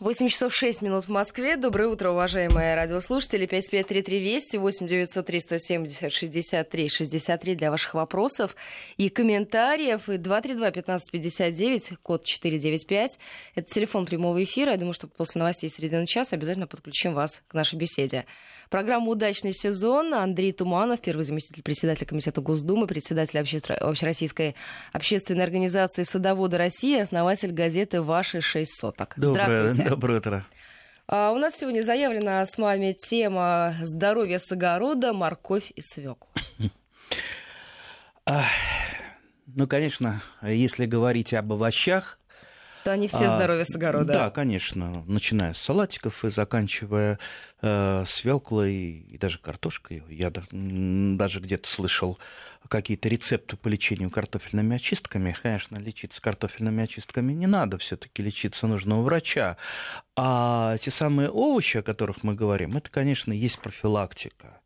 8 часов 6 минут в Москве. Доброе утро, уважаемые радиослушатели. 553320 8 903 170 63 63 для ваших вопросов и комментариев. И 232 1559, код 495. Это телефон прямого эфира. Я думаю, что после новостей средины час обязательно подключим вас к нашей беседе. Программа «Удачный сезон». Андрей Туманов, первый заместитель председателя Комитета Госдумы, председатель Общероссийской общественной организации «Садоводы России», основатель газеты «Ваши шесть соток». Доброе, Здравствуйте. Доброе утро. А, у нас сегодня заявлена с вами тема здоровья с огорода, морковь и свекла. Ну, конечно, если говорить об овощах, то они все здоровья с огорода. Да, конечно, начиная с салатиков и заканчивая э, свеклой и даже картошкой. Я даже где-то слышал какие-то рецепты по лечению картофельными очистками. Конечно, лечиться картофельными очистками не надо, все-таки лечиться нужно у врача. А те самые овощи, о которых мы говорим, это, конечно, есть профилактика.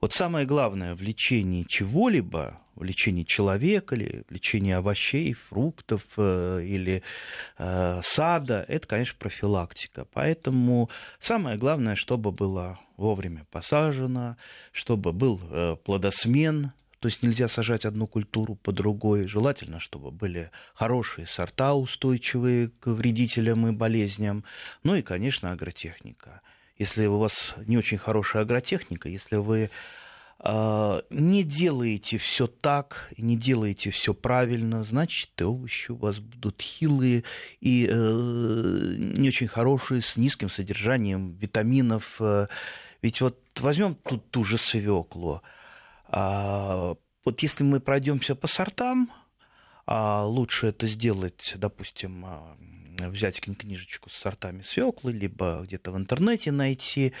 Вот самое главное в лечении чего-либо, в лечении человека или в лечении овощей, фруктов э, или э, сада, это, конечно, профилактика. Поэтому самое главное, чтобы было вовремя посажено, чтобы был э, плодосмен, то есть нельзя сажать одну культуру по другой. Желательно, чтобы были хорошие сорта, устойчивые к вредителям и болезням. Ну и, конечно, агротехника если у вас не очень хорошая агротехника, если вы э, не делаете все так, не делаете все правильно, значит, овощи у вас будут хилые и э, не очень хорошие, с низким содержанием витаминов. Ведь вот возьмем тут ту же свеклу. А, вот если мы пройдемся по сортам, а лучше это сделать, допустим, а, взять книжечку с сортами свеклы, либо где-то в интернете найти.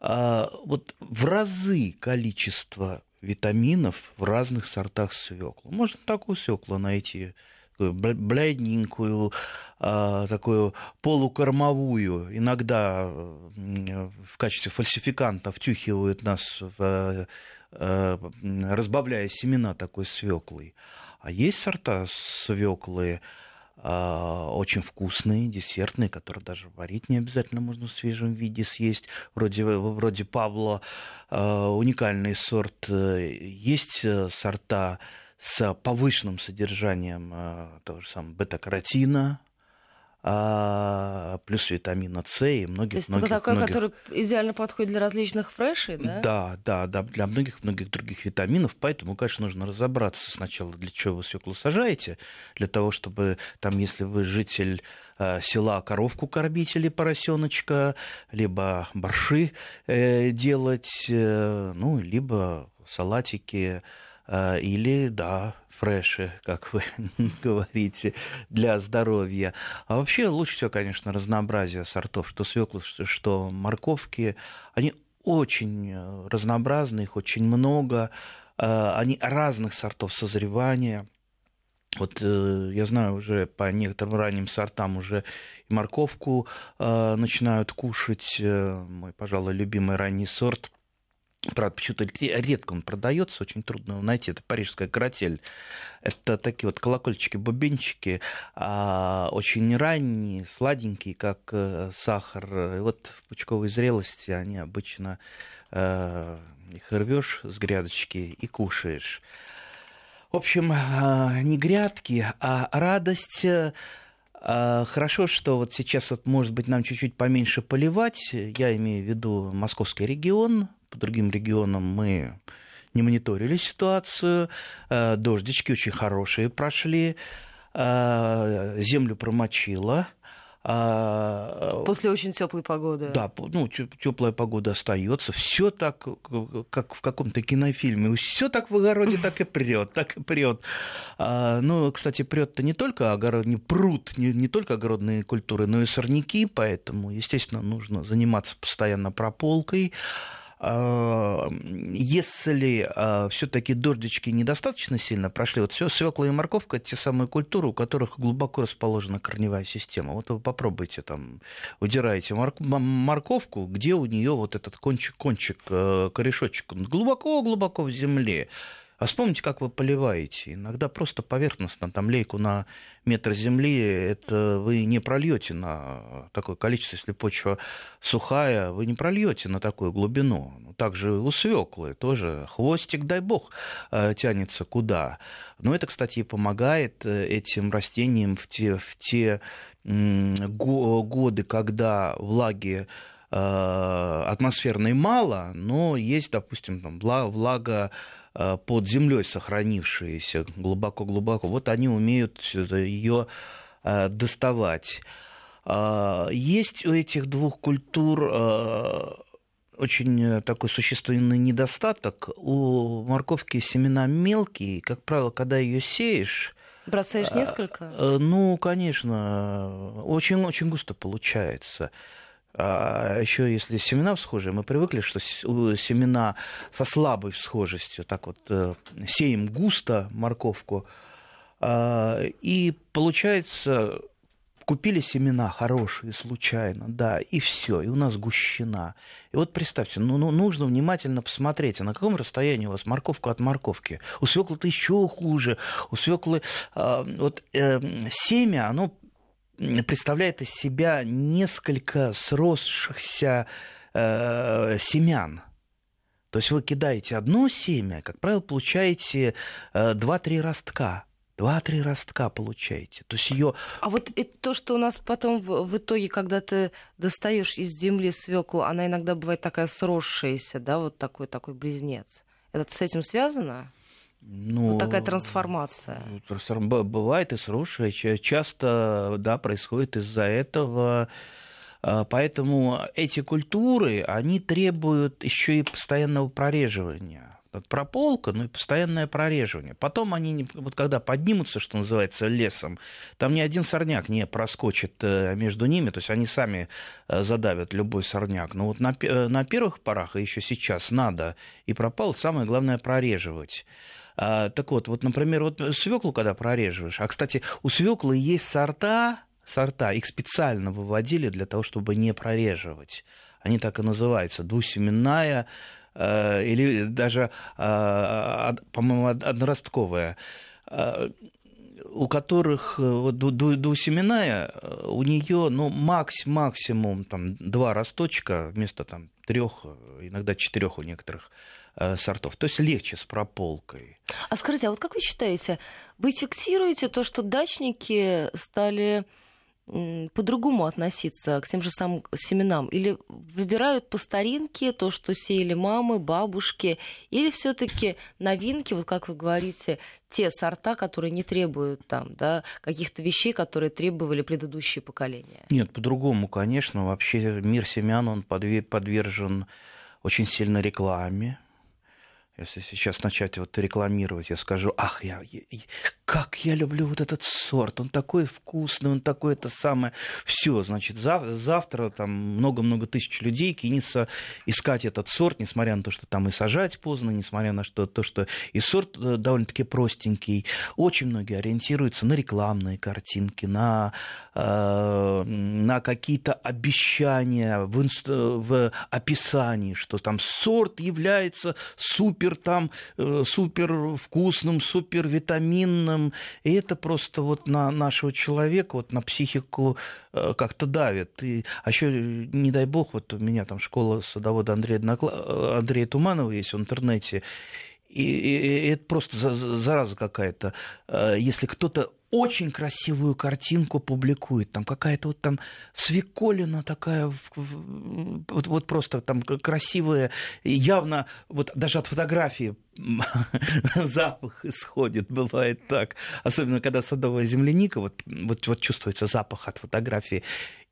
А, вот в разы количество витаминов в разных сортах свеклы. Можно такую свеклу найти, такую бледненькую, а, такую полукормовую. Иногда в качестве фальсификанта втюхивают нас, в, разбавляя семена такой свеклой. А есть сорта свеклы, а, очень вкусные, десертные, которые даже варить не обязательно можно в свежем виде съесть. Вроде, вроде Павла а, уникальный сорт. Есть э, сорта с повышенным содержанием а, того же самого бета-каротина, а, плюс витамина С и многих То есть многих, такой, многих... который идеально подходит для различных фрешей, да? Да, да, да, для многих многих других витаминов, поэтому, конечно, нужно разобраться сначала, для чего вы свеклу сажаете, для того, чтобы там, если вы житель э, села коровку кормить или поросеночка, либо борши э, делать, э, ну, либо салатики, э, или, да, фреши, как вы говорите, для здоровья. А вообще лучше всего, конечно, разнообразие сортов, что свеклы, что морковки. Они очень э, разнообразны, их очень много. Э, они разных сортов созревания. Вот э, я знаю уже по некоторым ранним сортам уже и морковку э, начинают кушать. Э, мой, пожалуй, любимый ранний сорт – Правда, почему-то редко он продается, очень трудно его найти. Это парижская каратель. Это такие вот колокольчики, бубенчики, а, очень ранние, сладенькие, как э, сахар. И вот в пучковой зрелости они обычно э, их рвешь с грядочки и кушаешь. В общем, э, не грядки, а радость Хорошо, что вот сейчас вот, может быть, нам чуть-чуть поменьше поливать. Я имею в виду московский регион, по другим регионам мы не мониторили ситуацию. Э, дождички очень хорошие прошли. Э, землю промочило. Э, После очень теплой погоды. Да, ну, теплая погода остается. Все так, как в каком-то кинофильме. Все так в огороде, так и прет, так и прет. Ну, кстати, прет-то не только огород, не пруд, не, не только огородные культуры, но и сорняки, поэтому, естественно, нужно заниматься постоянно прополкой. А, если а, все-таки дождички недостаточно сильно прошли, вот все свекла и морковка это те самые культуры, у которых глубоко расположена корневая система. Вот вы попробуйте там, удираете морковку, где у нее вот этот кончик, кончик, э, корешочек, глубоко-глубоко в земле А вспомните, как вы поливаете. Иногда просто поверхностно, там лейку на метр земли, это вы не прольете на такое количество, если почва сухая, вы не прольете на такую глубину. Ну, также у свеклы тоже хвостик, дай бог, э, тянется куда. Но это, кстати, и помогает э, этим растениям в те, в те годы, когда влаги атмосферной мало, но есть, допустим, там, влага Э, под землей сохранившиеся глубоко-глубоко, вот они умеют ее э, доставать. А, есть у этих двух культур э, очень такой существенный недостаток. У морковки семена мелкие, как правило, когда ее сеешь, Бросаешь несколько? Ну, конечно, очень-очень густо получается. А еще если семена всхожие, мы привыкли, что семена со слабой всхожестью, так вот э, сеем густо морковку, а, и получается, купили семена хорошие случайно, да, и все, и у нас гущина. И вот представьте, ну, ну нужно внимательно посмотреть, а на каком расстоянии у вас морковка от морковки. У свеклы-то еще хуже. У свеклы э, вот э, семя, оно представляет из себя несколько сросшихся э, семян. То есть вы кидаете одно семя, как правило, получаете э, 2-3 ростка. Два-три ростка получаете. То есть ее. А вот это то, что у нас потом в, в итоге, когда ты достаешь из земли свеклу, она иногда бывает такая сросшаяся, да, вот такой такой близнец. Это с этим связано? Ну, вот такая трансформация. Бывает и сросшая. Часто да, происходит из-за этого. А, поэтому эти культуры, они требуют еще и постоянного прореживания. Прополка, ну и постоянное прореживание. Потом они, вот когда поднимутся, что называется, лесом, там ни один сорняк не проскочит э, между ними, то есть они сами э, задавят любой сорняк. Но вот на, э, на первых порах, и еще сейчас, надо и пропал, самое главное прореживать. А, так вот, вот, например, вот свеклу, когда прореживаешь, а, кстати, у свеклы есть сорта, сорта, их специально выводили для того, чтобы не прореживать. Они так и называются, двусеменная э, или даже, э, по-моему, одноростковая у которых вот, двусеменная, у нее ну, макс, максимум там, два росточка вместо там, трех, иногда четырех у некоторых Э, сортов. То есть легче с прополкой. А скажите, а вот как вы считаете, вы фиксируете то, что дачники стали по-другому относиться к тем же самым семенам? Или выбирают по старинке то, что сеяли мамы, бабушки? Или все таки новинки, вот как вы говорите, те сорта, которые не требуют там, да, каких-то вещей, которые требовали предыдущие поколения? Нет, по-другому, конечно. Вообще мир семян, он подвержен очень сильно рекламе, если сейчас начать вот рекламировать, я скажу, ах, я, я, как я люблю вот этот сорт, он такой вкусный, он такой это самое. Все, значит, зав- завтра там много-много тысяч людей кинется искать этот сорт, несмотря на то, что там и сажать поздно, несмотря на что, то, что и сорт э, довольно-таки простенький. Очень многие ориентируются на рекламные картинки, на, э, на какие-то обещания в, инст- в описании, что там сорт является супер там, э, супер вкусным, супер витаминным, сложным, и это просто вот на нашего человека, вот на психику э, как-то давит. И, а еще, не дай бог, вот у меня там школа садовода Андрея, Днокла... Андрея Туманова есть в интернете, и, и, и это просто зараза какая-то. Э, если кто-то очень красивую картинку публикует. Там какая-то вот там свеколина такая, вот, вот просто там красивая, явно вот даже от фотографии запах исходит, бывает так. Особенно, когда садовая земляника, вот, вот, вот чувствуется запах от фотографии.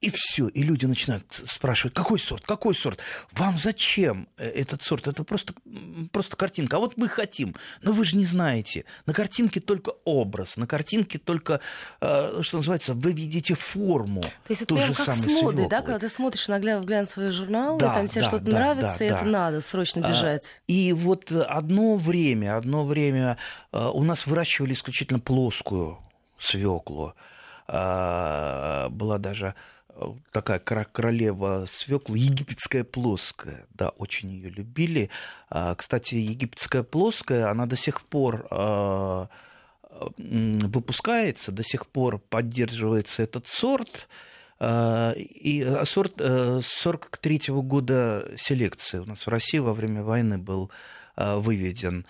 И все, и люди начинают спрашивать, какой сорт, какой сорт? Вам зачем э, этот сорт? Это просто, просто картинка. А вот мы хотим, но вы же не знаете. На картинке только образ, на картинке только, э, что называется, вы видите форму. То есть это прям как с модой, да? Когда ты смотришь на глянцевые журналы, да, там тебе да, что-то да, нравится, да, и да. это надо срочно а, бежать. И вот одно время, одно время э, у нас выращивали исключительно плоскую свеклу. А, была даже такая королева свекла, египетская плоская, да, очень ее любили. А, кстати, египетская плоская, она до сих пор выпускается, до сих пор поддерживается этот сорт. А, и сорт 43 года селекции у нас в России во время войны был выведен.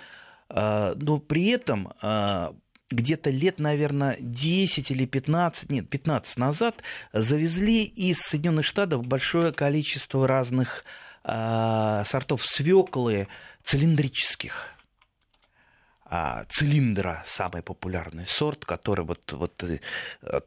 Но при этом где-то лет, наверное, 10 или 15, нет, 15 назад завезли из Соединенных Штатов большое количество разных э, сортов свеклы цилиндрических а, цилиндра, самый популярный сорт, который вот, вот э,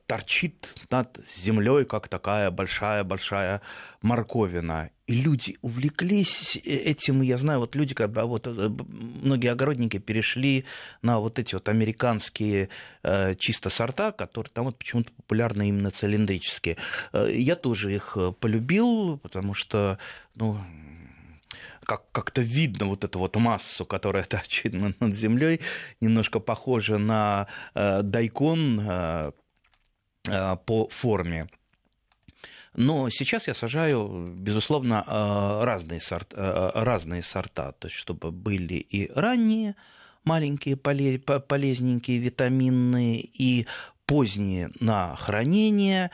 торчит над землей, как такая большая-большая морковина. И люди увлеклись этим. Я знаю, вот люди, когда вот э, многие огородники перешли на вот эти вот американские э, чисто сорта, которые там вот почему-то популярны именно цилиндрические. Э, я тоже их полюбил, потому что, ну, как, как-то видно вот эту вот массу, которая торчит над землей, немножко похожа на э, дайкон э, э, по форме. Но сейчас я сажаю, безусловно, э, разные, сорт, э, разные сорта, то есть чтобы были и ранние, маленькие, полезненькие, витаминные, и поздние на хранение,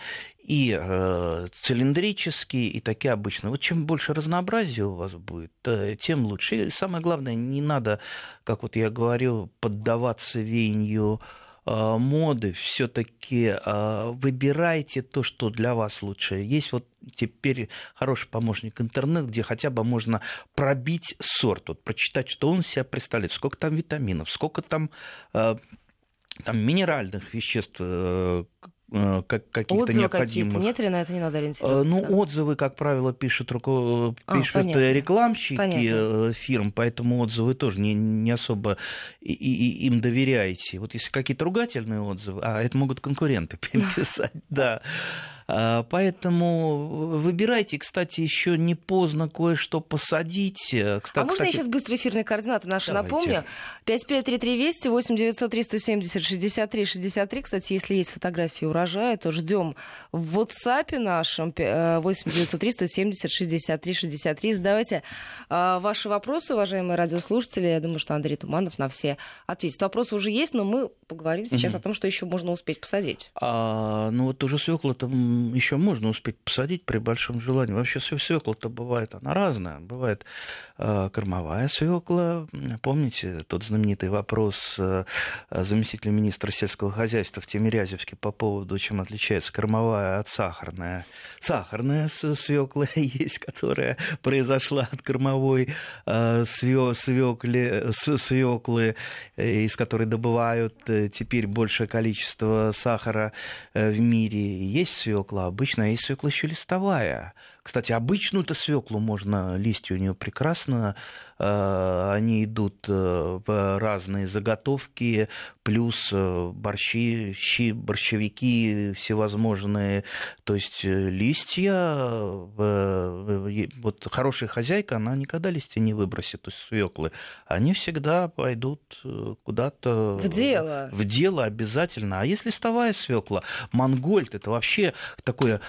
и э, цилиндрические, и такие обычные. Вот чем больше разнообразия у вас будет, э, тем лучше. И самое главное, не надо, как вот я говорю, поддаваться веянию э, моды, все-таки э, выбирайте то, что для вас лучше. Есть вот теперь хороший помощник интернет, где хотя бы можно пробить сорт, вот, прочитать, что он себя представляет, сколько там витаминов, сколько там, э, там минеральных веществ, как, каких-то необходимых. Какие Нет или на это не надо ориентироваться? Ну, отзывы, как правило, пишут, руко... а, пишут рекламщики понятно. Э, фирм, поэтому отзывы тоже не, не особо и, и, им доверяете. Вот если какие-то ругательные отзывы, а это могут конкуренты писать, да. А, поэтому выбирайте, кстати, еще не поздно кое-что посадить. Кстати, а можно я сейчас быстрые эфирные координаты наши Давайте. напомню? 5533 Вести, 8 900 370 63 63. Кстати, если есть фотографии урожая, то ждем в WhatsApp нашем 8 903 170 63 63. Задавайте а, ваши вопросы, уважаемые радиослушатели. Я думаю, что Андрей Туманов на все ответит. Вопросы уже есть, но мы поговорим сейчас угу. о том, что еще можно успеть посадить. А, ну вот уже свекла там еще можно успеть посадить при большом желании. Вообще свекла-то бывает, она разная. Бывает э, кормовая свекла. Помните тот знаменитый вопрос э, заместителя министра сельского хозяйства в Тимирязевске по поводу, чем отличается кормовая от сахарная? Сахарная свекла есть, которая произошла от кормовой э, свеклы, свеклы, из которой добывают теперь большее количество сахара в мире. Есть свекла свекла обычная, есть свекла еще листовая. Кстати, обычную-то свеклу можно, листья у нее прекрасно, э, они идут э, в разные заготовки, плюс э, борщи, щи, борщевики всевозможные. То есть листья, вот хорошая хозяйка, она никогда листья не выбросит из свеклы. Они всегда пойдут куда-то... В дело. В дело обязательно. А если листовая свекла, мангольд, это вообще такое,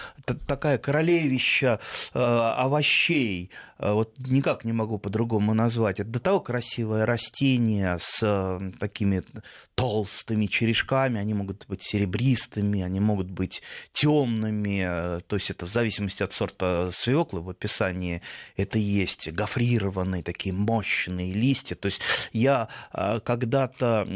такая королевища Э, овощей, э, вот никак не могу по-другому назвать. Это до того красивое растение с э, такими толстыми черешками, они могут быть серебристыми, они могут быть темными, то есть это в зависимости от сорта свеклы в описании это есть гофрированные такие мощные листья. То есть я когда-то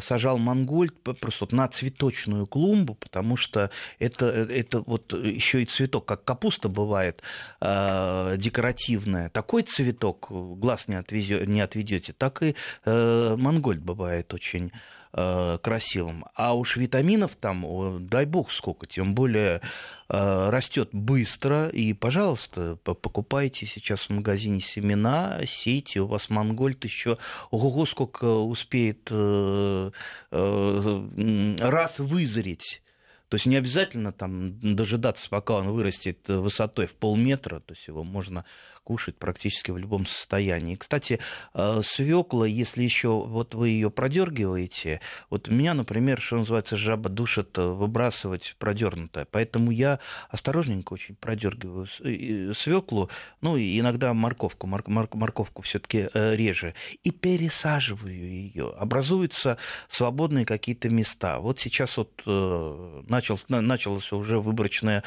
сажал мангольд просто вот на цветочную клумбу, потому что это, это вот еще и цветок, как капуста бывает, э, декоративная. Такой цветок глаз не, отвезё, не отведете, так и э, мангольд бывает очень э, красивым. А уж витаминов там, дай бог сколько, тем более э, растет быстро. И, пожалуйста, покупайте сейчас в магазине семена, сейте, у вас мангольд еще ого сколько успеет э, раз вызреть то есть не обязательно там дожидаться, пока он вырастет высотой в полметра, то есть его можно кушать практически в любом состоянии. Кстати, э, свекла, если еще вот вы ее продергиваете, вот меня, например, что называется, жаба душит выбрасывать продернутое, поэтому я осторожненько очень продергиваю свеклу, ну и иногда морковку, морковку все-таки э, реже, и пересаживаю ее. Образуются свободные какие-то места. Вот сейчас вот э, начал, началась уже выборочная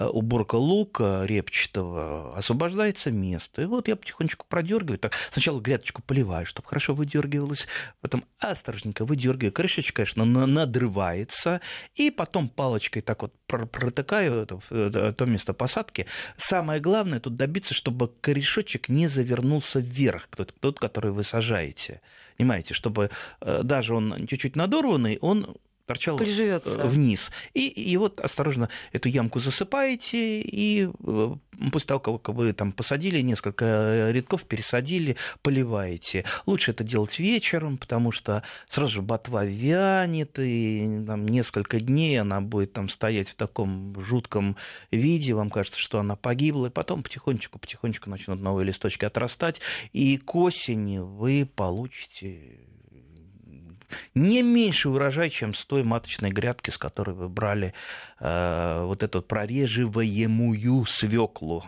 Э, уборка лука репчатого, освобождается место. И вот я потихонечку продергиваю. Так, сначала грядочку поливаю, чтобы хорошо выдергивалось, потом осторожненько выдергиваю. Крышечка, конечно, надрывается, и потом палочкой так вот протыкаю это, то место посадки. Самое главное тут добиться, чтобы корешочек не завернулся вверх, тот, тот который вы сажаете. Понимаете, чтобы э, даже он чуть-чуть надорванный, он торчал Приживется. Э, вниз. И, и вот осторожно эту ямку засыпаете, и э, после того, как вы там посадили несколько рядков, пересадили, поливаете. Лучше это делать вечером, потому что сразу же ботва вянет, и там, несколько дней она будет там стоять в таком жутком виде, вам кажется, что она погибла, и потом потихонечку-потихонечку начнут новые листочки отрастать, и к осени вы получите не меньше урожай, чем с той маточной грядки, с которой вы брали э, вот эту прореживаемую свеклу.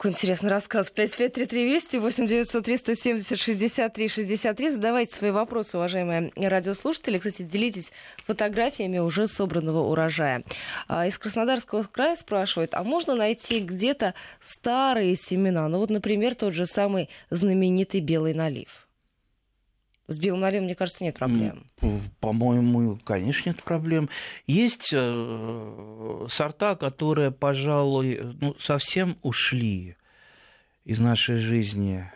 Какой интересный рассказ. 553320 8903 170 63 63. Задавайте свои вопросы, уважаемые радиослушатели. Кстати, делитесь фотографиями уже собранного урожая. А, из Краснодарского края спрашивают, а можно найти где-то старые семена? Ну вот, например, тот же самый знаменитый белый налив. С белым налем, мне кажется, нет проблем. По-моему, конечно, нет проблем. Есть э, сорта, которые, пожалуй, ну, совсем ушли из нашей жизни.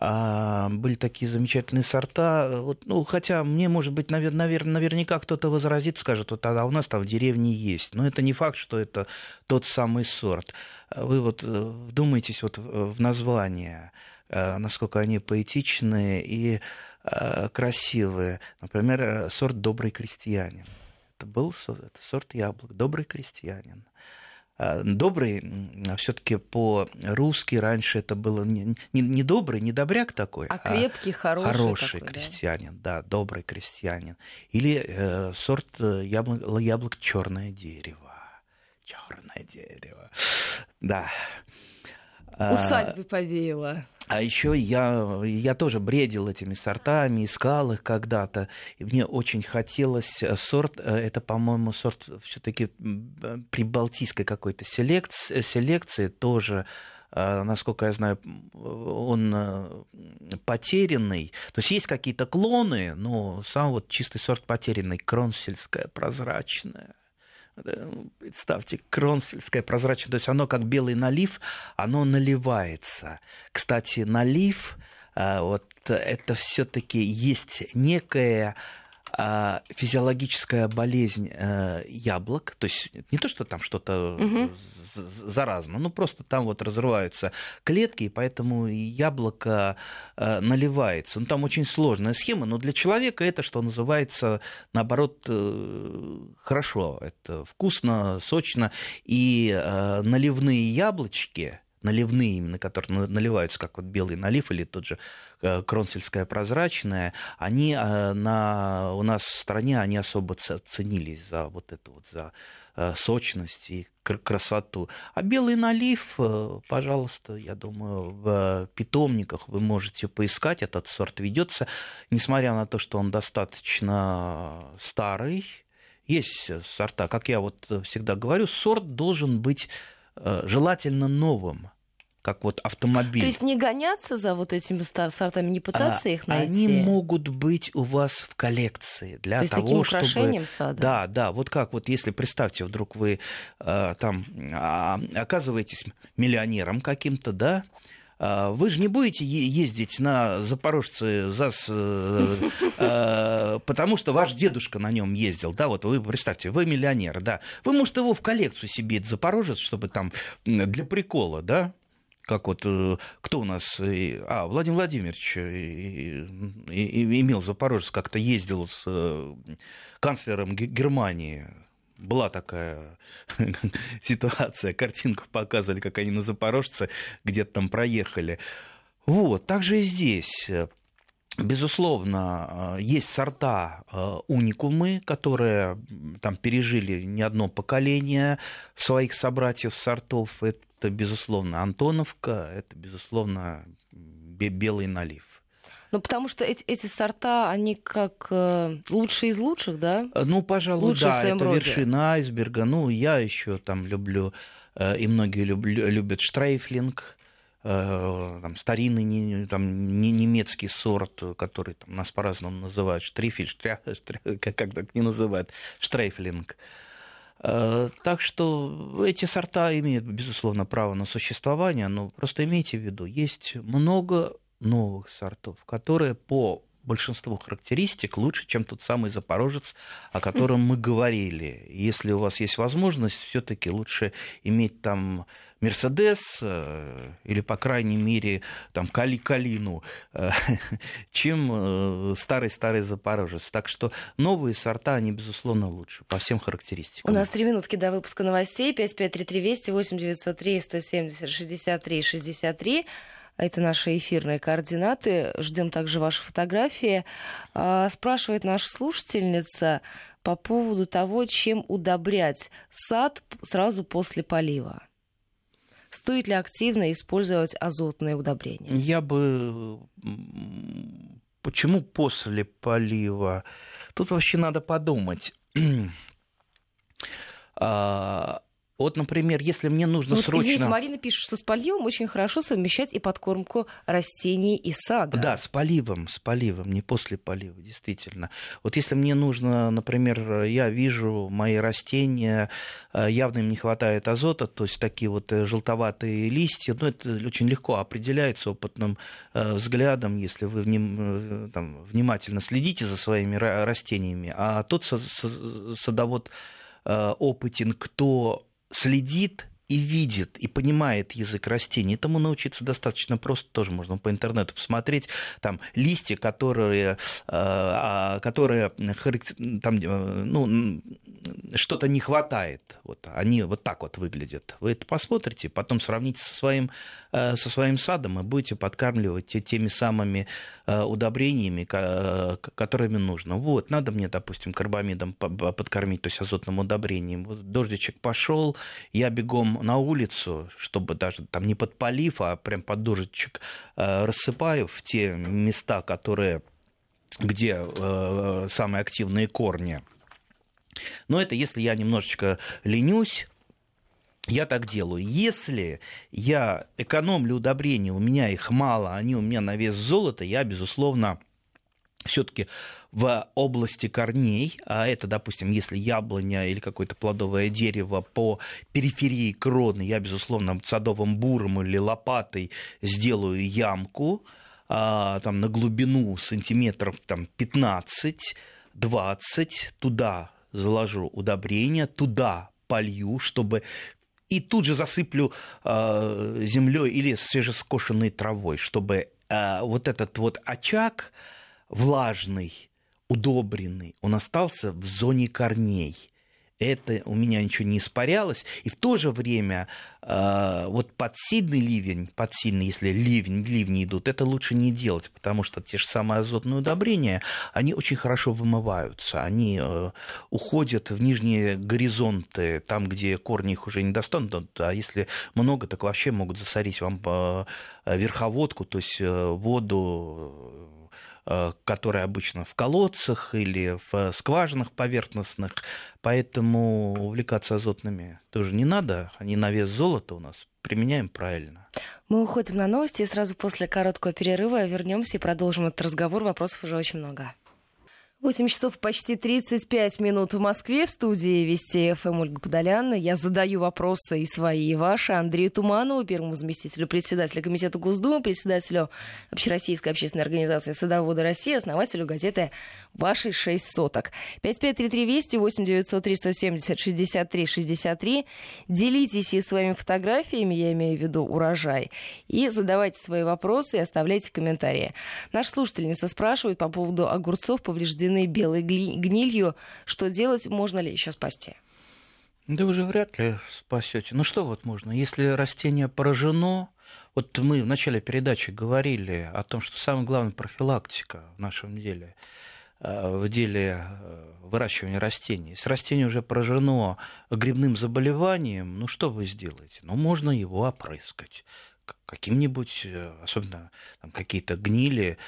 А были такие замечательные сорта. Вот, ну, хотя мне, может быть, навер- навер- наверняка кто-то возразит, скажет, вот а у нас там в деревне есть. Но это не факт, что это тот самый сорт. Вы вот э, вдумайтесь вот в название, насколько они поэтичные и Э, красивые. Например, э, сорт «Добрый крестьянин». Это был это сорт яблок «Добрый крестьянин». Э, добрый, все-таки по-русски раньше это было не, не, не добрый, не добряк такой, а, а крепкий, хороший, хороший такой, крестьянин, да? да, добрый крестьянин. Или э, сорт яблок, яблок черное дерево, черное дерево, да. Усадьбы повеяло. А еще я, я тоже бредил этими сортами, искал их когда-то. И мне очень хотелось э, сорт, э, это, по-моему, сорт все-таки прибалтийской какой-то селекции, селекции тоже насколько я знаю, он потерянный. То есть есть какие-то клоны, но сам вот чистый сорт потерянный, кронсельская, прозрачная. Представьте, кронсельское прозрачное, то есть оно как белый налив, оно наливается. Кстати, налив, а, вот это все-таки есть некая а, физиологическая болезнь э, яблок, то есть не то, что там что-то угу. заразно, ну просто там вот разрываются клетки, и поэтому яблоко э, наливается. Ну там очень сложная схема, но для человека это, что называется, наоборот, э, хорошо, это вкусно, сочно, и наливные яблочки, наливные именно, которые наливаются, как вот белый налив или тот же э, кронсельская прозрачная, они э, на, у нас в стране они особо ценились за вот эту вот, за э, сочность и красоту. А белый налив, пожалуйста, я думаю, в питомниках вы можете поискать. Этот сорт ведется, несмотря на то, что он достаточно старый. Есть сорта, как я вот всегда говорю, сорт должен быть желательно новым как вот автомобиль. То есть не гоняться за вот этими сортами, не пытаться а, их найти? Они могут быть у вас в коллекции для То того, таким украшением чтобы... сада? Да, да, вот как вот если, представьте, вдруг вы э, там э, оказываетесь миллионером каким-то, да, вы же не будете ездить на Запорожце ЗАЗ, э, э, потому что ваш дедушка на нем ездил, да, вот вы представьте, вы миллионер, да, вы, может, его в коллекцию себе, Запорожец, чтобы там для прикола, да, как вот э, кто у нас, а, Владимир Владимирович имел Запорожец, как-то ездил с канцлером Германии, была такая ситуация, картинку показывали, как они на Запорожце где-то там проехали. Вот, также и здесь. Безусловно, есть сорта уникумы, которые там пережили не одно поколение своих собратьев сортов. Это, безусловно, Антоновка, это, безусловно, белый налив. Ну, потому что эти, эти сорта, они как э, лучшие из лучших, да? Э, ну, пожалуй, Лучшие да, это роде. вершина айсберга. Ну, я еще там люблю, э, и многие люб, любят штрейфлинг, э, там, старинный не, там, не немецкий сорт, который там, нас по-разному называют, штрифель, штря, штря, как, как так не называют, штрейфлинг. Э, так что эти сорта имеют, безусловно, право на существование, но просто имейте в виду, есть много новых сортов, которые по большинству характеристик лучше, чем тот самый запорожец, о котором мы говорили. Если у вас есть возможность, все-таки лучше иметь там Мерседес э, или, по крайней мере, там Кали Калину, э, чем э, старый-старый запорожец. Так что новые сорта, они, безусловно, лучше по всем характеристикам. У нас три минутки до выпуска новостей. 5533 Вести, 8903 170 63 63. Это наши эфирные координаты. Ждем также ваши фотографии. А, спрашивает наша слушательница по поводу того, чем удобрять сад сразу после полива. Стоит ли активно использовать азотные удобрения? Я бы... Почему после полива? Тут вообще надо подумать. А, вот, например, если мне нужно вот, срочно... Извините, Марина пишет, что с поливом очень хорошо совмещать и подкормку растений и сада. Да, с поливом, с поливом, не после полива, действительно. Вот если мне нужно, например, я вижу мои растения, э, явно им не хватает азота, то есть такие вот э, желтоватые листья, ну, это очень легко определяется опытным э, взглядом, если вы вним, там, внимательно следите за своими растениями. А тот садовод опытен, кто следит и видит, и понимает язык растений. Этому научиться достаточно просто, тоже можно по интернету посмотреть. Там листья, которые, э, а, которые там, э, ну, что-то не хватает. Вот, они вот так вот выглядят. Вы это посмотрите, потом сравните со своим, э, со своим садом и будете подкармливать теми самыми удобрениями, которыми нужно. Вот, надо мне, допустим, карбамидом подкормить, то есть азотным удобрением. Вот дождичек пошел, я бегом на улицу, чтобы даже там не подпалив, а прям под дождичек э, рассыпаю в те места, которые, где э, самые активные корни. Но это если я немножечко ленюсь, я так делаю. Если я экономлю удобрения, у меня их мало, они у меня на вес золота, я, безусловно, все-таки в области корней, а это, допустим, если яблоня или какое-то плодовое дерево по периферии кроны, я, безусловно, садовым буром или лопатой сделаю ямку, а, там на глубину сантиметров там, 15-20, туда заложу удобрения, туда полью, чтобы и тут же засыплю э, землей или свежескошенной травой, чтобы э, вот этот вот очаг влажный, удобренный, он остался в зоне корней. Это у меня ничего не испарялось. И в то же время э, вот под сильный ливень, под сильный, если ливень, ливни идут, это лучше не делать, потому что те же самые азотные удобрения, они очень хорошо вымываются. Они э, уходят в нижние горизонты, там, где корни их уже не достанут. А если много, так вообще могут засорить вам э, верховодку, то есть э, воду которые обычно в колодцах или в скважинах поверхностных, поэтому увлекаться азотными тоже не надо, они на вес золота у нас применяем правильно. Мы уходим на новости и сразу после короткого перерыва вернемся и продолжим этот разговор. Вопросов уже очень много. 8 часов почти 35 минут в Москве. В студии Вести ФМ Ольга Подоляна. Я задаю вопросы и свои, и ваши. Андрею Туманову, первому заместителю председателя Комитета Госдумы, председателю Общероссийской общественной организации «Садоводы России», основателю газеты «Ваши шесть соток». 5533 Вести, 8 903 170 63 63. Делитесь и своими фотографиями, я имею в виду урожай, и задавайте свои вопросы и оставляйте комментарии. Наша слушательница спрашивает по поводу огурцов, повреждены белой гнилью. Что делать? Можно ли еще спасти? Да уже вряд ли спасете. Ну что вот можно, если растение поражено, вот мы в начале передачи говорили о том, что самое главное профилактика в нашем деле, э, в деле э, выращивания растений. Если растение уже поражено грибным заболеванием, ну что вы сделаете? Ну можно его опрыскать каким-нибудь, э, особенно там, какие-то гнили,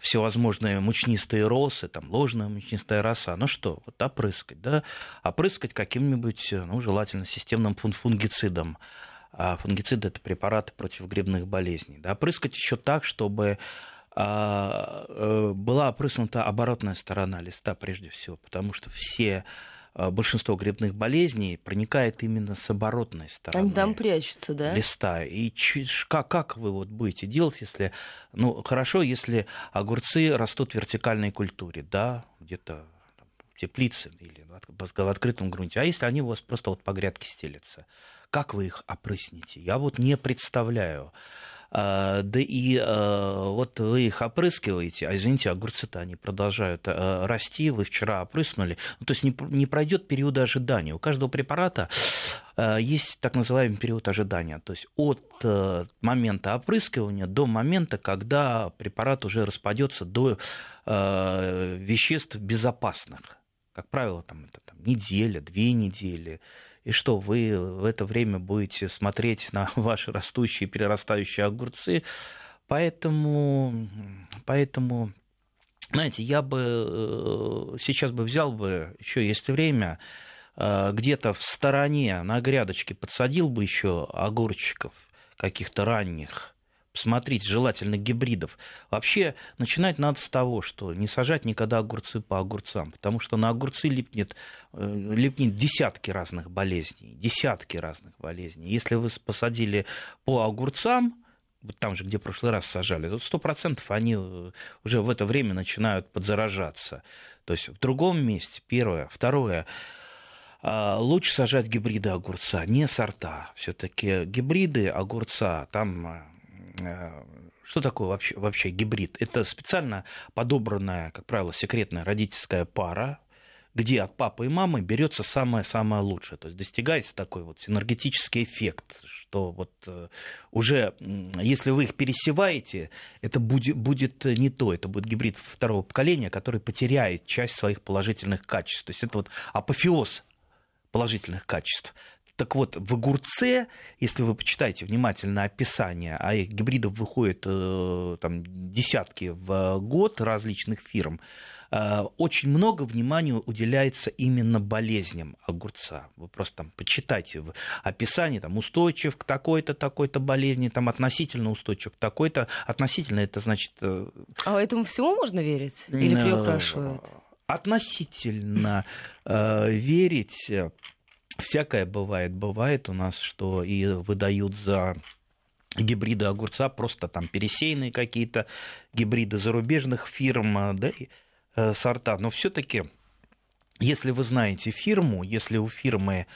всевозможные мучнистые росы, там ложная мучнистая роса, ну что, вот опрыскать, да, опрыскать каким-нибудь, ну, желательно системным фунгицидом. А фунгицид это препараты против грибных болезней. Да, опрыскать еще так, чтобы а, э, была опрыснута оборотная сторона листа прежде всего, потому что все а, большинство грибных болезней проникает именно с оборотной стороны. Они там прячутся, да? Листа. И как, как вы вот будете делать, если... Ну, хорошо, если огурцы растут в вертикальной культуре, да, где-то в теплице или в открытом грунте. А если они у вас просто вот по грядке стелятся? Как вы их опрыснете? Я вот не представляю. А, да и а, вот вы их опрыскиваете, а извините, огурцы-то они продолжают а, расти, вы вчера опрыснули, ну, то есть не, не пройдет период ожидания. У каждого препарата есть так называемый период ожидания, то есть от момента опрыскивания до момента, когда препарат уже распадется до веществ безопасных. Как правило, там, это там, неделя, две недели, и что вы в это время будете смотреть на ваши растущие, перерастающие огурцы. Поэтому, поэтому знаете, я бы э, сейчас бы взял бы, еще есть время, э, где-то в стороне на грядочке подсадил бы еще огурчиков каких-то ранних, смотрите, желательно гибридов. Вообще начинать надо с того, что не сажать никогда огурцы по огурцам, потому что на огурцы липнет, э, липнет десятки разных болезней, десятки разных болезней. Если вы посадили по огурцам, там же, где в прошлый раз сажали, то сто процентов они э, уже в это время начинают подзаражаться. То есть в другом месте, первое. Второе, а, лучше сажать гибриды огурца, не сорта. Все-таки гибриды огурца, там Э, что такое вообще, вообще гибрид? Это специально подобранная, как правило, секретная родительская пара, где от папы и мамы берется самое-самое лучшее. То есть достигается такой вот синергетический эффект, что вот э, уже, если вы их пересеваете, это будет, будет не то, это будет гибрид второго поколения, который потеряет часть своих положительных качеств. То есть это вот апофеоз положительных качеств. Так вот, в огурце, если вы почитаете внимательно описание, а их гибридов выходит э, там, десятки в год различных фирм, э, очень много внимания уделяется именно болезням огурца. Вы просто там почитайте в описании, там, устойчив к такой-то, такой-то болезни, там, относительно устойчив к такой-то. Относительно это значит... Э, а этому всему можно верить? Или приукрашивают? Относительно верить всякое бывает. Бывает у нас, что и выдают за гибриды огурца, просто там пересеянные какие-то гибриды зарубежных фирм, а, да, и, э, сорта. Но все-таки, если вы знаете фирму, если у фирмы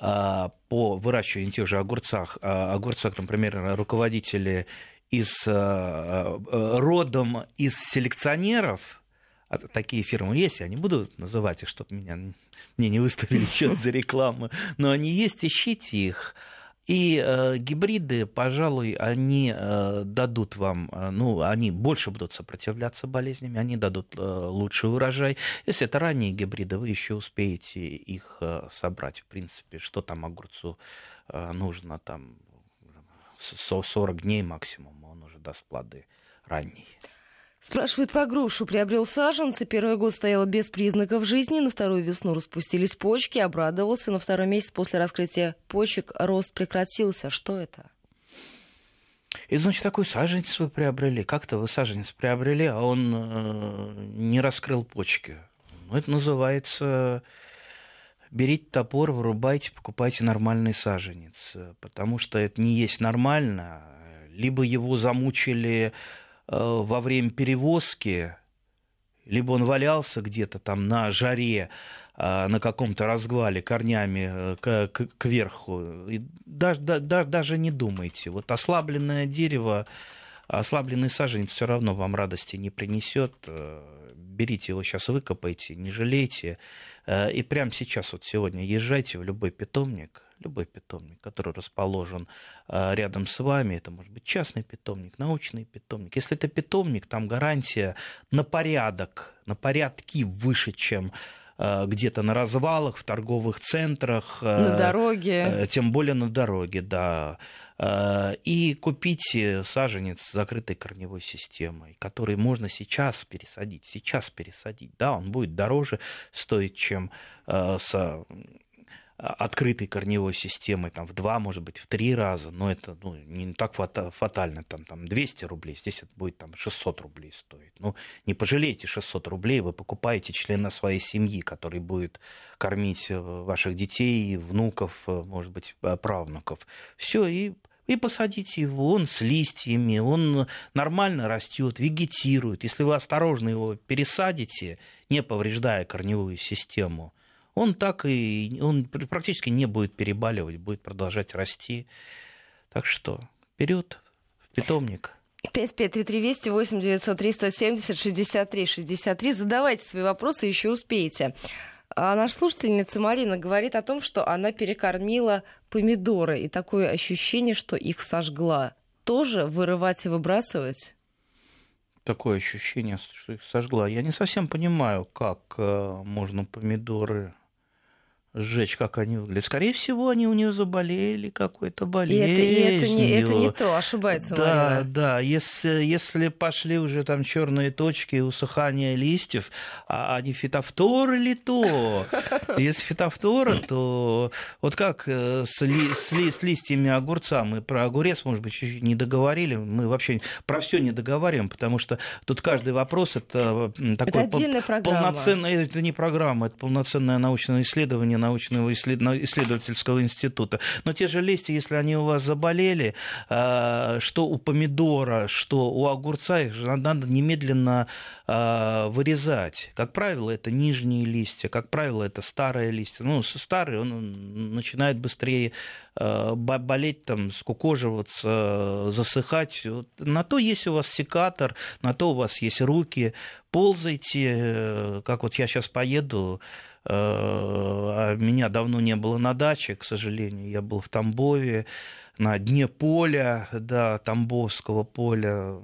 э, по выращиванию тех же огурцах, э, огурцах, например, руководители из родом из селекционеров, а такие фирмы есть, я не буду называть их, чтобы меня, мне не выставили счет за рекламу, но они есть, ищите их. И э, гибриды, пожалуй, они э, дадут вам, э, ну, они больше будут сопротивляться болезнями, они дадут э, лучший урожай. Если это ранние гибриды, вы еще успеете их э, собрать. В принципе, что там огурцу э, нужно, там 40 дней максимум, он уже даст плоды ранние. Спрашивают про грушу. Приобрел саженцы. Первый год стояла без признаков жизни. На вторую весну распустились почки. Обрадовался. На второй месяц после раскрытия почек рост прекратился. Что это? И, значит, такой саженец вы приобрели. Как-то вы саженец приобрели, а он э, не раскрыл почки. Ну, это называется берите топор, вырубайте, покупайте нормальный саженец. Потому что это не есть нормально. Либо его замучили во время перевозки, либо он валялся где-то там на жаре, э, на каком-то разгвале корнями э, к, к, кверху. И даже, да, даже не думайте. Вот ослабленное дерево, ослабленный саженец все равно вам радости не принесет. берите его сейчас выкопайте, не жалейте. Э, и прямо сейчас, вот сегодня, езжайте в любой питомник, любой питомник, который расположен э, рядом с вами, это может быть частный питомник, научный питомник. Если это питомник, там гарантия на порядок, на порядки выше, чем Э, где-то на развалах, в торговых центрах. Э, на дороге. Тем более на дороге, да. И купить саженец с закрытой корневой системой, который можно сейчас пересадить. Сейчас пересадить. Да, он будет дороже стоить, чем с а, открытой корневой системой там, в два, может быть, в три раза, но это ну, не так фатально, там, там 200 рублей, здесь это будет там, 600 рублей стоить. Ну, не пожалейте 600 рублей, вы покупаете члена своей семьи, который будет кормить э, ваших детей, внуков, э, может быть, э, правнуков. Все, и и посадите его, он с листьями, он нормально растет, вегетирует. Если вы осторожно его пересадите, не повреждая корневую систему, он так и он практически не будет перебаливать, будет продолжать расти. Так что вперед, в питомник. 553320 8 903 170 63 63. Задавайте свои вопросы, еще успеете. А наша слушательница Марина говорит о том, что она перекормила помидоры, и такое ощущение, что их сожгла. Тоже вырывать и выбрасывать? Такое ощущение, что их сожгла. Я не совсем понимаю, как э, можно помидоры сжечь, как они выглядят. Скорее всего, они у нее заболели какой-то болезнью. И это, и это, не, это не то, ошибается Да, Марина. да. Если, если пошли уже там черные точки, усыхание листьев, а, а не фитофторы ли то? Если фитофтора, то вот как э, с, ли, с, ли, с листьями огурца, мы про огурец, может быть, чуть-чуть не договорили, мы вообще про все не договариваем, потому что тут каждый вопрос это такой это полноценный, это не программа, это полноценное научное исследование научного исследовательского института. Но те же листья, если они у вас заболели, а, что у помидора, что у огурца, их же надо немедленно а, вырезать. Как правило, это нижние листья, как правило, это старые листья. Ну, старые, он начинает быстрее а, болеть, там, скукоживаться, засыхать. Вот на то есть у вас секатор, на то у вас есть руки. Ползайте, э, как вот я сейчас поеду, а меня давно не было на даче, к сожалению, я был в Тамбове, на дне поля, да, Тамбовского поля,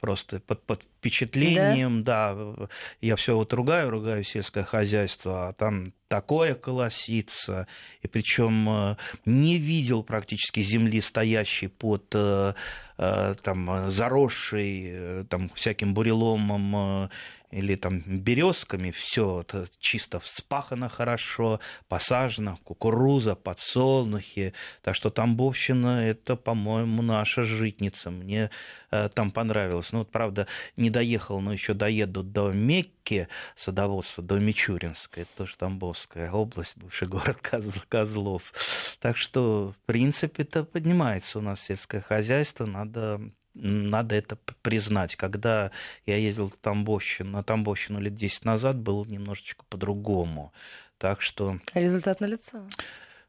просто под, под впечатлением, да. да, я все вот ругаю, ругаю сельское хозяйство, а там такое колосится, и причем э, не видел практически земли, стоящей под э, э, там, заросшей там, всяким буреломом или там березками, все это чисто вспахано хорошо, посажено, кукуруза, подсолнухи. Так что Тамбовщина – это, по-моему, наша житница. Мне э, там понравилось. Ну, вот, правда, не доехал, но еще доеду до Мекки садоводства, до Мичуринска. Это тоже Тамбовская область, бывший город Козлов. Так что, в принципе, это поднимается у нас сельское хозяйство. Надо надо это признать. Когда я ездил в Тамбовщину, на Тамбовщину лет 10 назад, было немножечко по-другому. Так что... Результат налицо.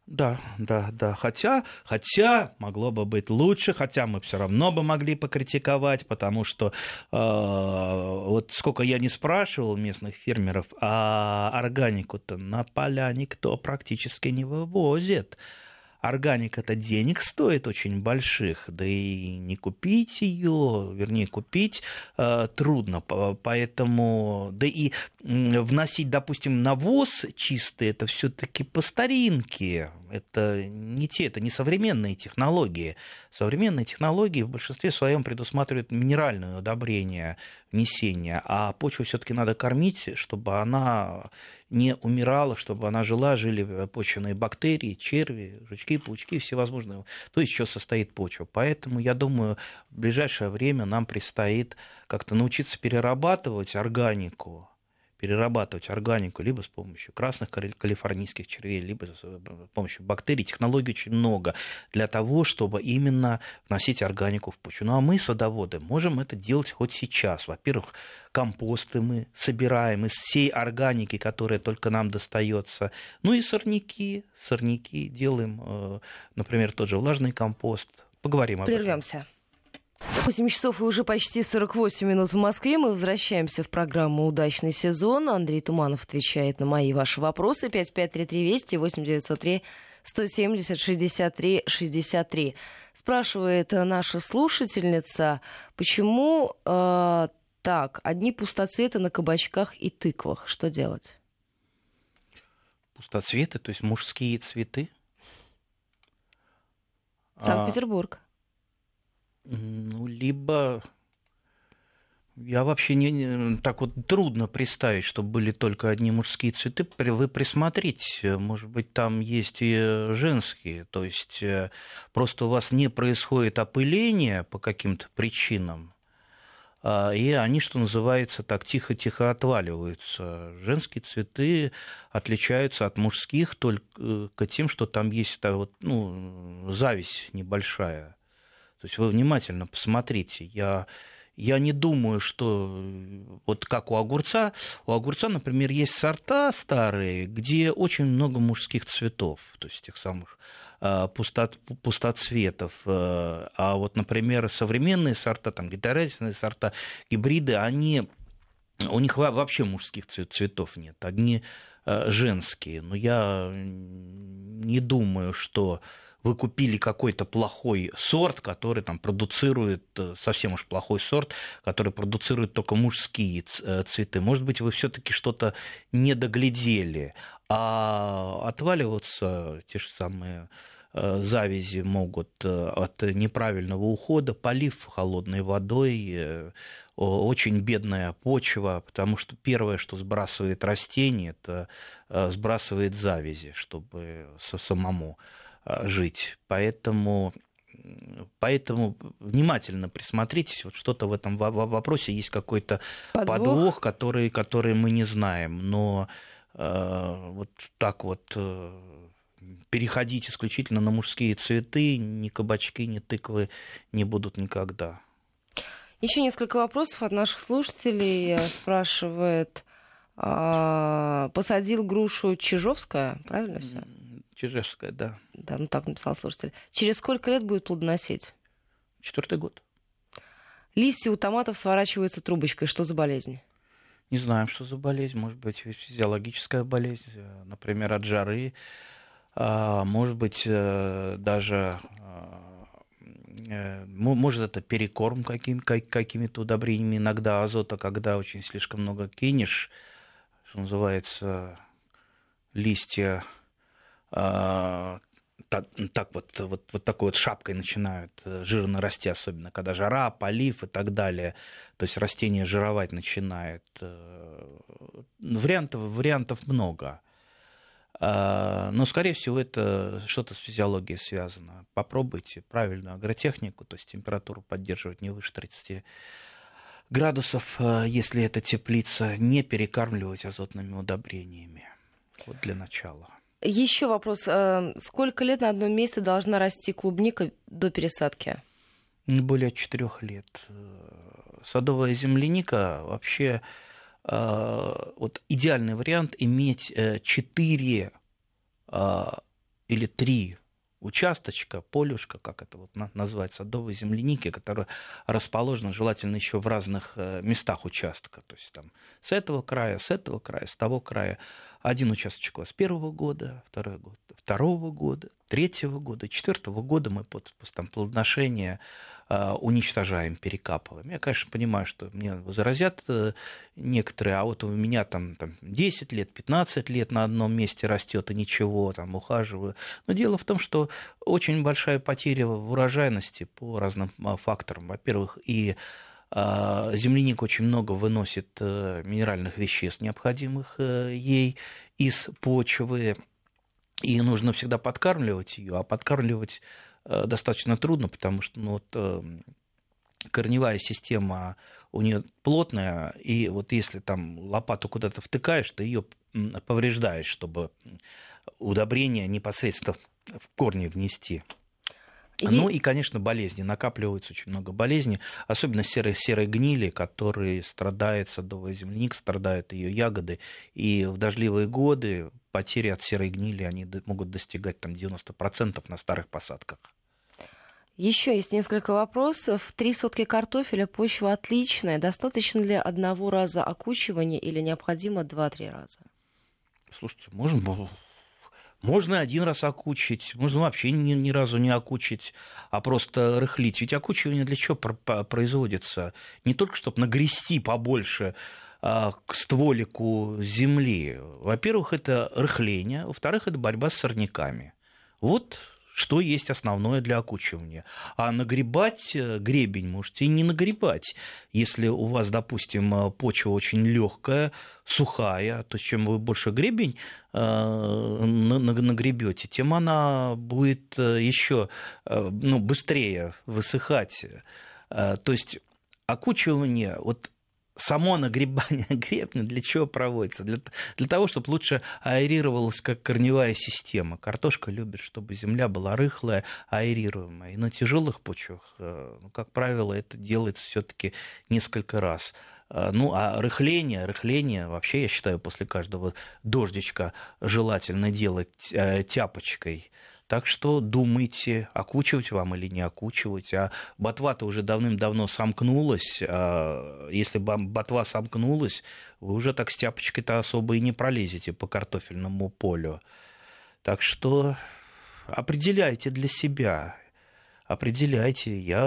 Да, да, да. Хотя, хотя могло бы быть лучше, хотя мы все равно бы могли покритиковать, потому что э, вот сколько я не спрашивал местных фермеров, а органику-то на поля никто практически не вывозит органика это денег стоит очень больших, да и не купить ее, вернее, купить э, трудно, поэтому, да и вносить, допустим, навоз чистый, это все-таки по старинке, это не те, это не современные технологии. Современные технологии в большинстве своем предусматривают минеральное удобрение внесения, а почву все-таки надо кормить, чтобы она не умирала, чтобы она жила, жили почвенные бактерии, черви, жучки, паучки, всевозможные. То, из чего состоит почва. Поэтому, я думаю, в ближайшее время нам предстоит как-то научиться перерабатывать органику, перерабатывать органику либо с помощью красных калифорнийских червей, либо с помощью бактерий. Технологий очень много для того, чтобы именно вносить органику в почву. Ну а мы, садоводы, можем это делать хоть сейчас. Во-первых, компосты мы собираем из всей органики, которая только нам достается. Ну и сорняки, сорняки делаем, э, например, тот же влажный компост. Поговорим об Прервемся. этом. 8 часов и уже почти 48 минут в Москве. Мы возвращаемся в программу «Удачный сезон». Андрей Туманов отвечает на мои ваши вопросы. 5533 Вести, 8903 170 63 63. Спрашивает наша слушательница, почему э, так, одни пустоцветы на кабачках и тыквах. Что делать? Пустоцветы, то есть мужские цветы? Санкт-Петербург. А ну, либо я вообще не, так вот трудно представить, чтобы были только одни мужские цветы. Вы присмотрите, может быть, там есть и женские. То есть э, просто у вас не происходит опыление по каким-то причинам, а, и они, что называется, так тихо-тихо отваливаются. Женские цветы отличаются от мужских только тем, что там есть вот, ну, зависть небольшая. То есть вы внимательно посмотрите. Я, я не думаю, что вот как у огурца. У огурца, например, есть сорта старые, где очень много мужских цветов, то есть тех самых а, пустот, пустоцветов. А, а вот, например, современные сорта, там, гитарятельные сорта, гибриды, они, у них вообще мужских цветов нет, одни женские. Но я не думаю, что вы купили какой-то плохой сорт, который там продуцирует, э, совсем уж плохой сорт, который продуцирует только мужские э, цветы. Может быть, вы все-таки что-то не доглядели, а отваливаться те же самые э, завязи могут от неправильного ухода, полив холодной водой, очень бедная почва, потому что первое, что сбрасывает растение, это сбрасывает завязи, чтобы самому жить. Поэтому Поэтому внимательно присмотритесь, вот что-то в этом вопросе есть какой-то подвох, подвох который, который мы не знаем, но э, вот так вот э, переходить исключительно на мужские цветы, ни кабачки, ни тыквы не будут никогда. Еще несколько вопросов от наших слушателей спрашивает, э, посадил грушу Чижовская, правильно все? Чижевская, да. Да, ну так написал слушатель. Через сколько лет будет плодоносить? Четвертый год. Листья у томатов сворачиваются трубочкой. Что за болезнь? Не знаем, что за болезнь. Может быть, физиологическая болезнь, э, например, от жары. А, может быть, э, даже э, может, это перекорм каким, какими-то удобрениями, иногда азота, когда очень слишком много кинешь, что называется, листья так, так вот, вот, вот такой вот шапкой начинают э, жирно расти, особенно когда жара, полив и так далее. То есть растение жировать начинает. Э, вариантов, вариантов много. А, но, скорее всего, это что-то с физиологией связано. Попробуйте правильную агротехнику, то есть температуру поддерживать не выше 30 градусов, э, если это теплица, не перекармливать азотными удобрениями. Вот для начала. Еще вопрос. Э, сколько лет на одном месте должна расти клубника до пересадки? Более четырех лет. Э, садовая земляника вообще э, вот идеальный вариант иметь четыре или три участочка, полюшка, как это вот называется, садовой земляники, которая расположена желательно еще в разных местах участка. То есть там с этого края, с этого края, с того края. Один участочек у вас первого года, второй год второго года, третьего года, четвертого года мы под, там, плодоношение э, уничтожаем, перекапываем. Я, конечно, понимаю, что мне возразят э, некоторые, а вот у меня там, там 10 лет, 15 лет на одном месте растет и ничего, там ухаживаю. Но дело в том, что очень большая потеря в урожайности по разным а, факторам. Во-первых, и а, земляник очень много выносит э, минеральных веществ, необходимых э, ей из почвы, и нужно всегда подкармливать ее, а подкармливать э, достаточно трудно, потому что ну, вот, корневая система у нее плотная, и вот если там лопату куда-то втыкаешь, ты ее повреждаешь, чтобы удобрение непосредственно в корни внести. Ну и, конечно, болезни. Накапливается очень много болезней, особенно серой, серой гнили, которой страдает садовая земляника, страдают ее ягоды. И в дождливые годы потери от серой гнили они могут достигать там, 90% на старых посадках. Еще есть несколько вопросов. Три сотки картофеля, почва отличная. Достаточно ли одного раза окучивания или необходимо два-три раза? Слушайте, можно можно один раз окучить, можно вообще ни, ни разу не окучить, а просто рыхлить. Ведь окучивание для чего производится? Не только чтобы нагрести побольше а, к стволику земли. Во-первых, это рыхление, во-вторых, это борьба с сорняками. Вот что есть основное для окучивания. А нагребать э, гребень можете и не нагребать. Если у вас, допустим, э, почва очень легкая, сухая, то чем вы больше гребень э, нагребете, тем она будет еще ну, быстрее высыхать. То есть окучивание, вот само нагребание гребня для чего проводится? Для, для того, чтобы лучше аэрировалась как корневая система. Картошка любит, чтобы земля была рыхлая, аэрируемая. И на тяжелых почвах, э, ну, как правило, это делается все-таки несколько раз. Э, ну, а рыхление, рыхление, вообще, я считаю, после каждого дождичка желательно делать э, тяпочкой так что думайте, окучивать вам или не окучивать. А ботва-то уже давным-давно сомкнулась. А если ботва сомкнулась, вы уже так с тяпочкой-то особо и не пролезете по картофельному полю. Так что определяйте для себя. Определяйте. Я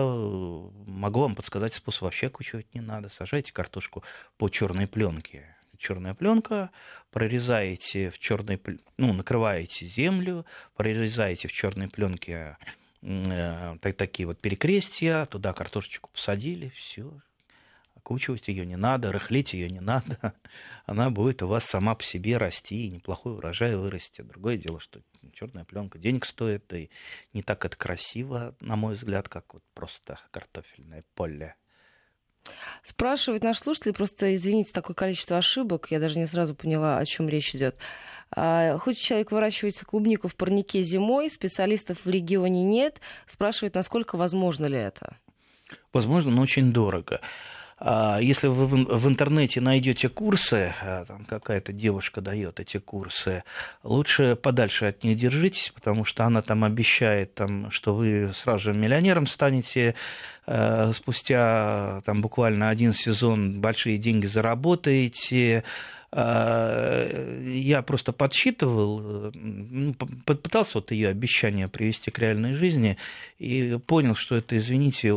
могу вам подсказать способ вообще окучивать не надо. Сажайте картошку по черной пленке черная пленка, прорезаете в черной, ну, накрываете землю, прорезаете в черной пленке э, так, такие вот перекрестия, туда картошечку посадили, все, окучивать ее не надо, рыхлить ее не надо, она будет у вас сама по себе расти, и неплохой урожай вырастет. Другое дело, что черная пленка денег стоит, и не так это красиво, на мой взгляд, как вот просто картофельное поле. Спрашивает наш слушатель, просто извините, такое количество ошибок, я даже не сразу поняла, о чем речь идет. А, хочет человек выращивать клубнику в парнике зимой, специалистов в регионе нет. Спрашивает, насколько возможно ли это? Возможно, но очень дорого. А, если вы в интернете найдете курсы, а, там какая-то девушка дает эти курсы, лучше подальше от них держитесь, потому что она там обещает, там, что вы сразу же миллионером станете, а, спустя там, буквально один сезон большие деньги заработаете, я просто подсчитывал, ну, пытался вот ее обещание привести к реальной жизни и понял, что это, извините,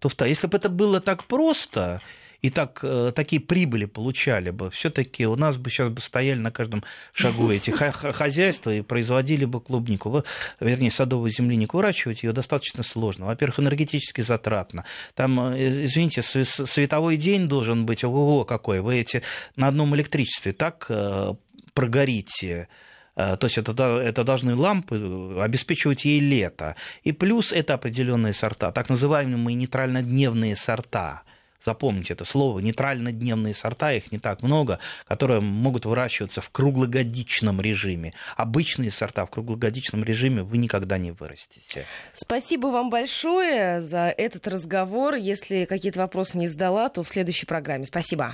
туфта. Если бы это было так просто, и так, э, такие прибыли получали бы, все-таки у нас бы сейчас бы стояли на каждом шагу эти хозяйства и производили бы клубнику. Вернее, садовую землянику выращивать ее достаточно сложно. Во-первых, энергетически затратно. Там, э, извините, световой день должен быть, ого, какой. Вы эти на одном электричестве так э, прогорите, то есть это, это должны лампы обеспечивать ей лето. И плюс это определенные сорта, так называемые нейтрально-дневные сорта. Запомните это слово. Нейтрально-дневные сорта, их не так много, которые могут выращиваться в круглогодичном режиме. Обычные сорта в круглогодичном режиме вы никогда не вырастите. Спасибо вам большое за этот разговор. Если какие-то вопросы не задала, то в следующей программе. Спасибо.